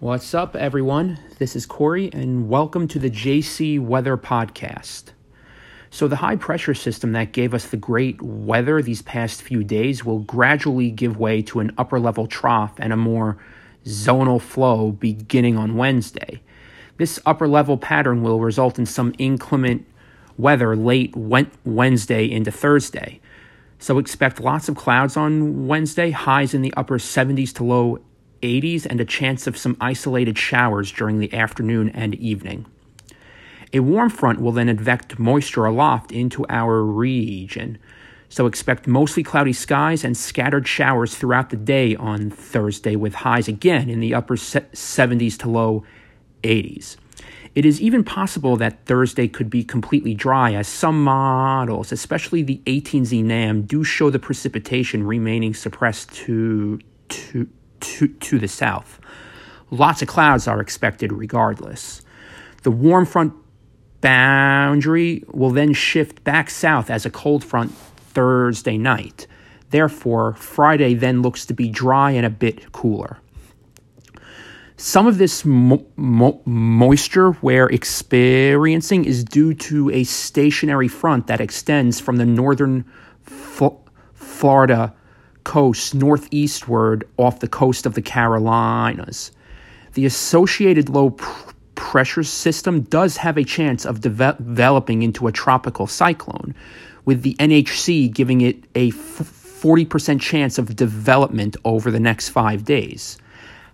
What's up, everyone? This is Corey, and welcome to the JC Weather Podcast. So, the high pressure system that gave us the great weather these past few days will gradually give way to an upper level trough and a more zonal flow beginning on Wednesday. This upper level pattern will result in some inclement weather late Wednesday into Thursday. So, expect lots of clouds on Wednesday, highs in the upper 70s to low 80s and a chance of some isolated showers during the afternoon and evening. A warm front will then advect moisture aloft into our region, so expect mostly cloudy skies and scattered showers throughout the day on Thursday, with highs again in the upper 70s to low 80s. It is even possible that Thursday could be completely dry, as some models, especially the 18Z NAM, do show the precipitation remaining suppressed to, to, to, to the south. Lots of clouds are expected regardless. The warm front boundary will then shift back south as a cold front Thursday night. Therefore, Friday then looks to be dry and a bit cooler. Some of this mo- mo- moisture we're experiencing is due to a stationary front that extends from the northern Florida coast northeastward off the coast of the Carolinas. The associated low pr- pressure system does have a chance of deve- developing into a tropical cyclone, with the NHC giving it a f- 40% chance of development over the next five days.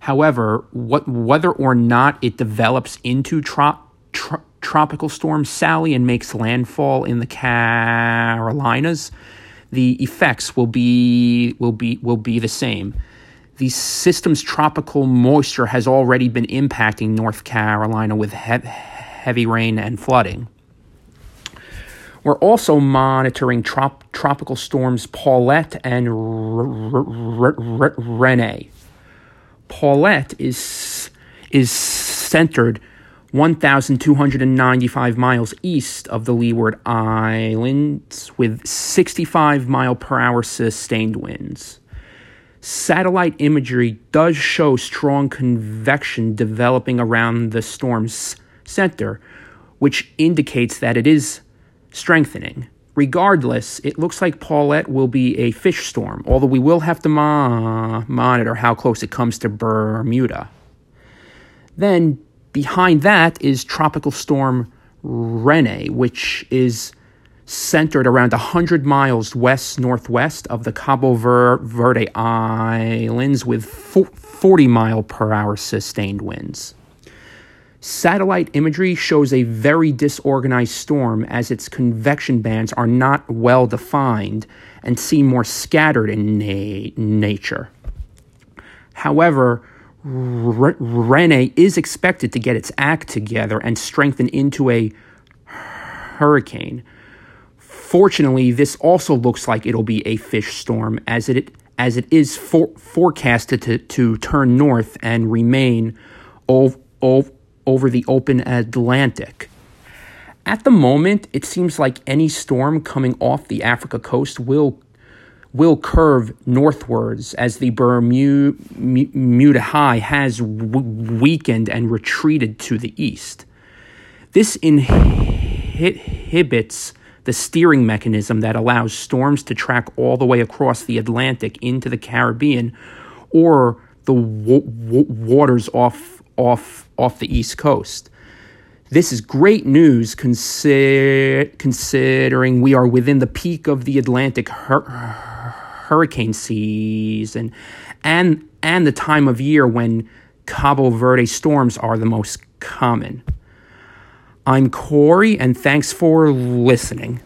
However, what, whether or not it develops into tro- tro- tropical storm Sally and makes landfall in the Carolinas the effects will be will be will be the same. The system's tropical moisture has already been impacting North Carolina with he- heavy rain and flooding. We're also monitoring trop- tropical storms Paulette and R- R- R- Rene. Paulette is is centered 1,295 miles east of the Leeward Islands with 65 mile per hour sustained winds. Satellite imagery does show strong convection developing around the storm's center, which indicates that it is strengthening. Regardless, it looks like Paulette will be a fish storm, although we will have to mo- monitor how close it comes to Bermuda. Then Behind that is Tropical Storm Rene, which is centered around 100 miles west northwest of the Cabo Verde Islands with 40 mile per hour sustained winds. Satellite imagery shows a very disorganized storm as its convection bands are not well defined and seem more scattered in na- nature. However, Rene is expected to get its act together and strengthen into a hurricane. Fortunately, this also looks like it'll be a fish storm as it as it is for, forecasted to, to turn north and remain ov, ov, over the open Atlantic. At the moment, it seems like any storm coming off the Africa coast will will curve northwards as the Bermuda High has weakened and retreated to the east. This inhibits the steering mechanism that allows storms to track all the way across the Atlantic into the Caribbean or the waters off, off, off the east coast. This is great news consider- considering we are within the peak of the Atlantic hur- hurricane season and and the time of year when Cabo Verde storms are the most common. I'm Corey and thanks for listening.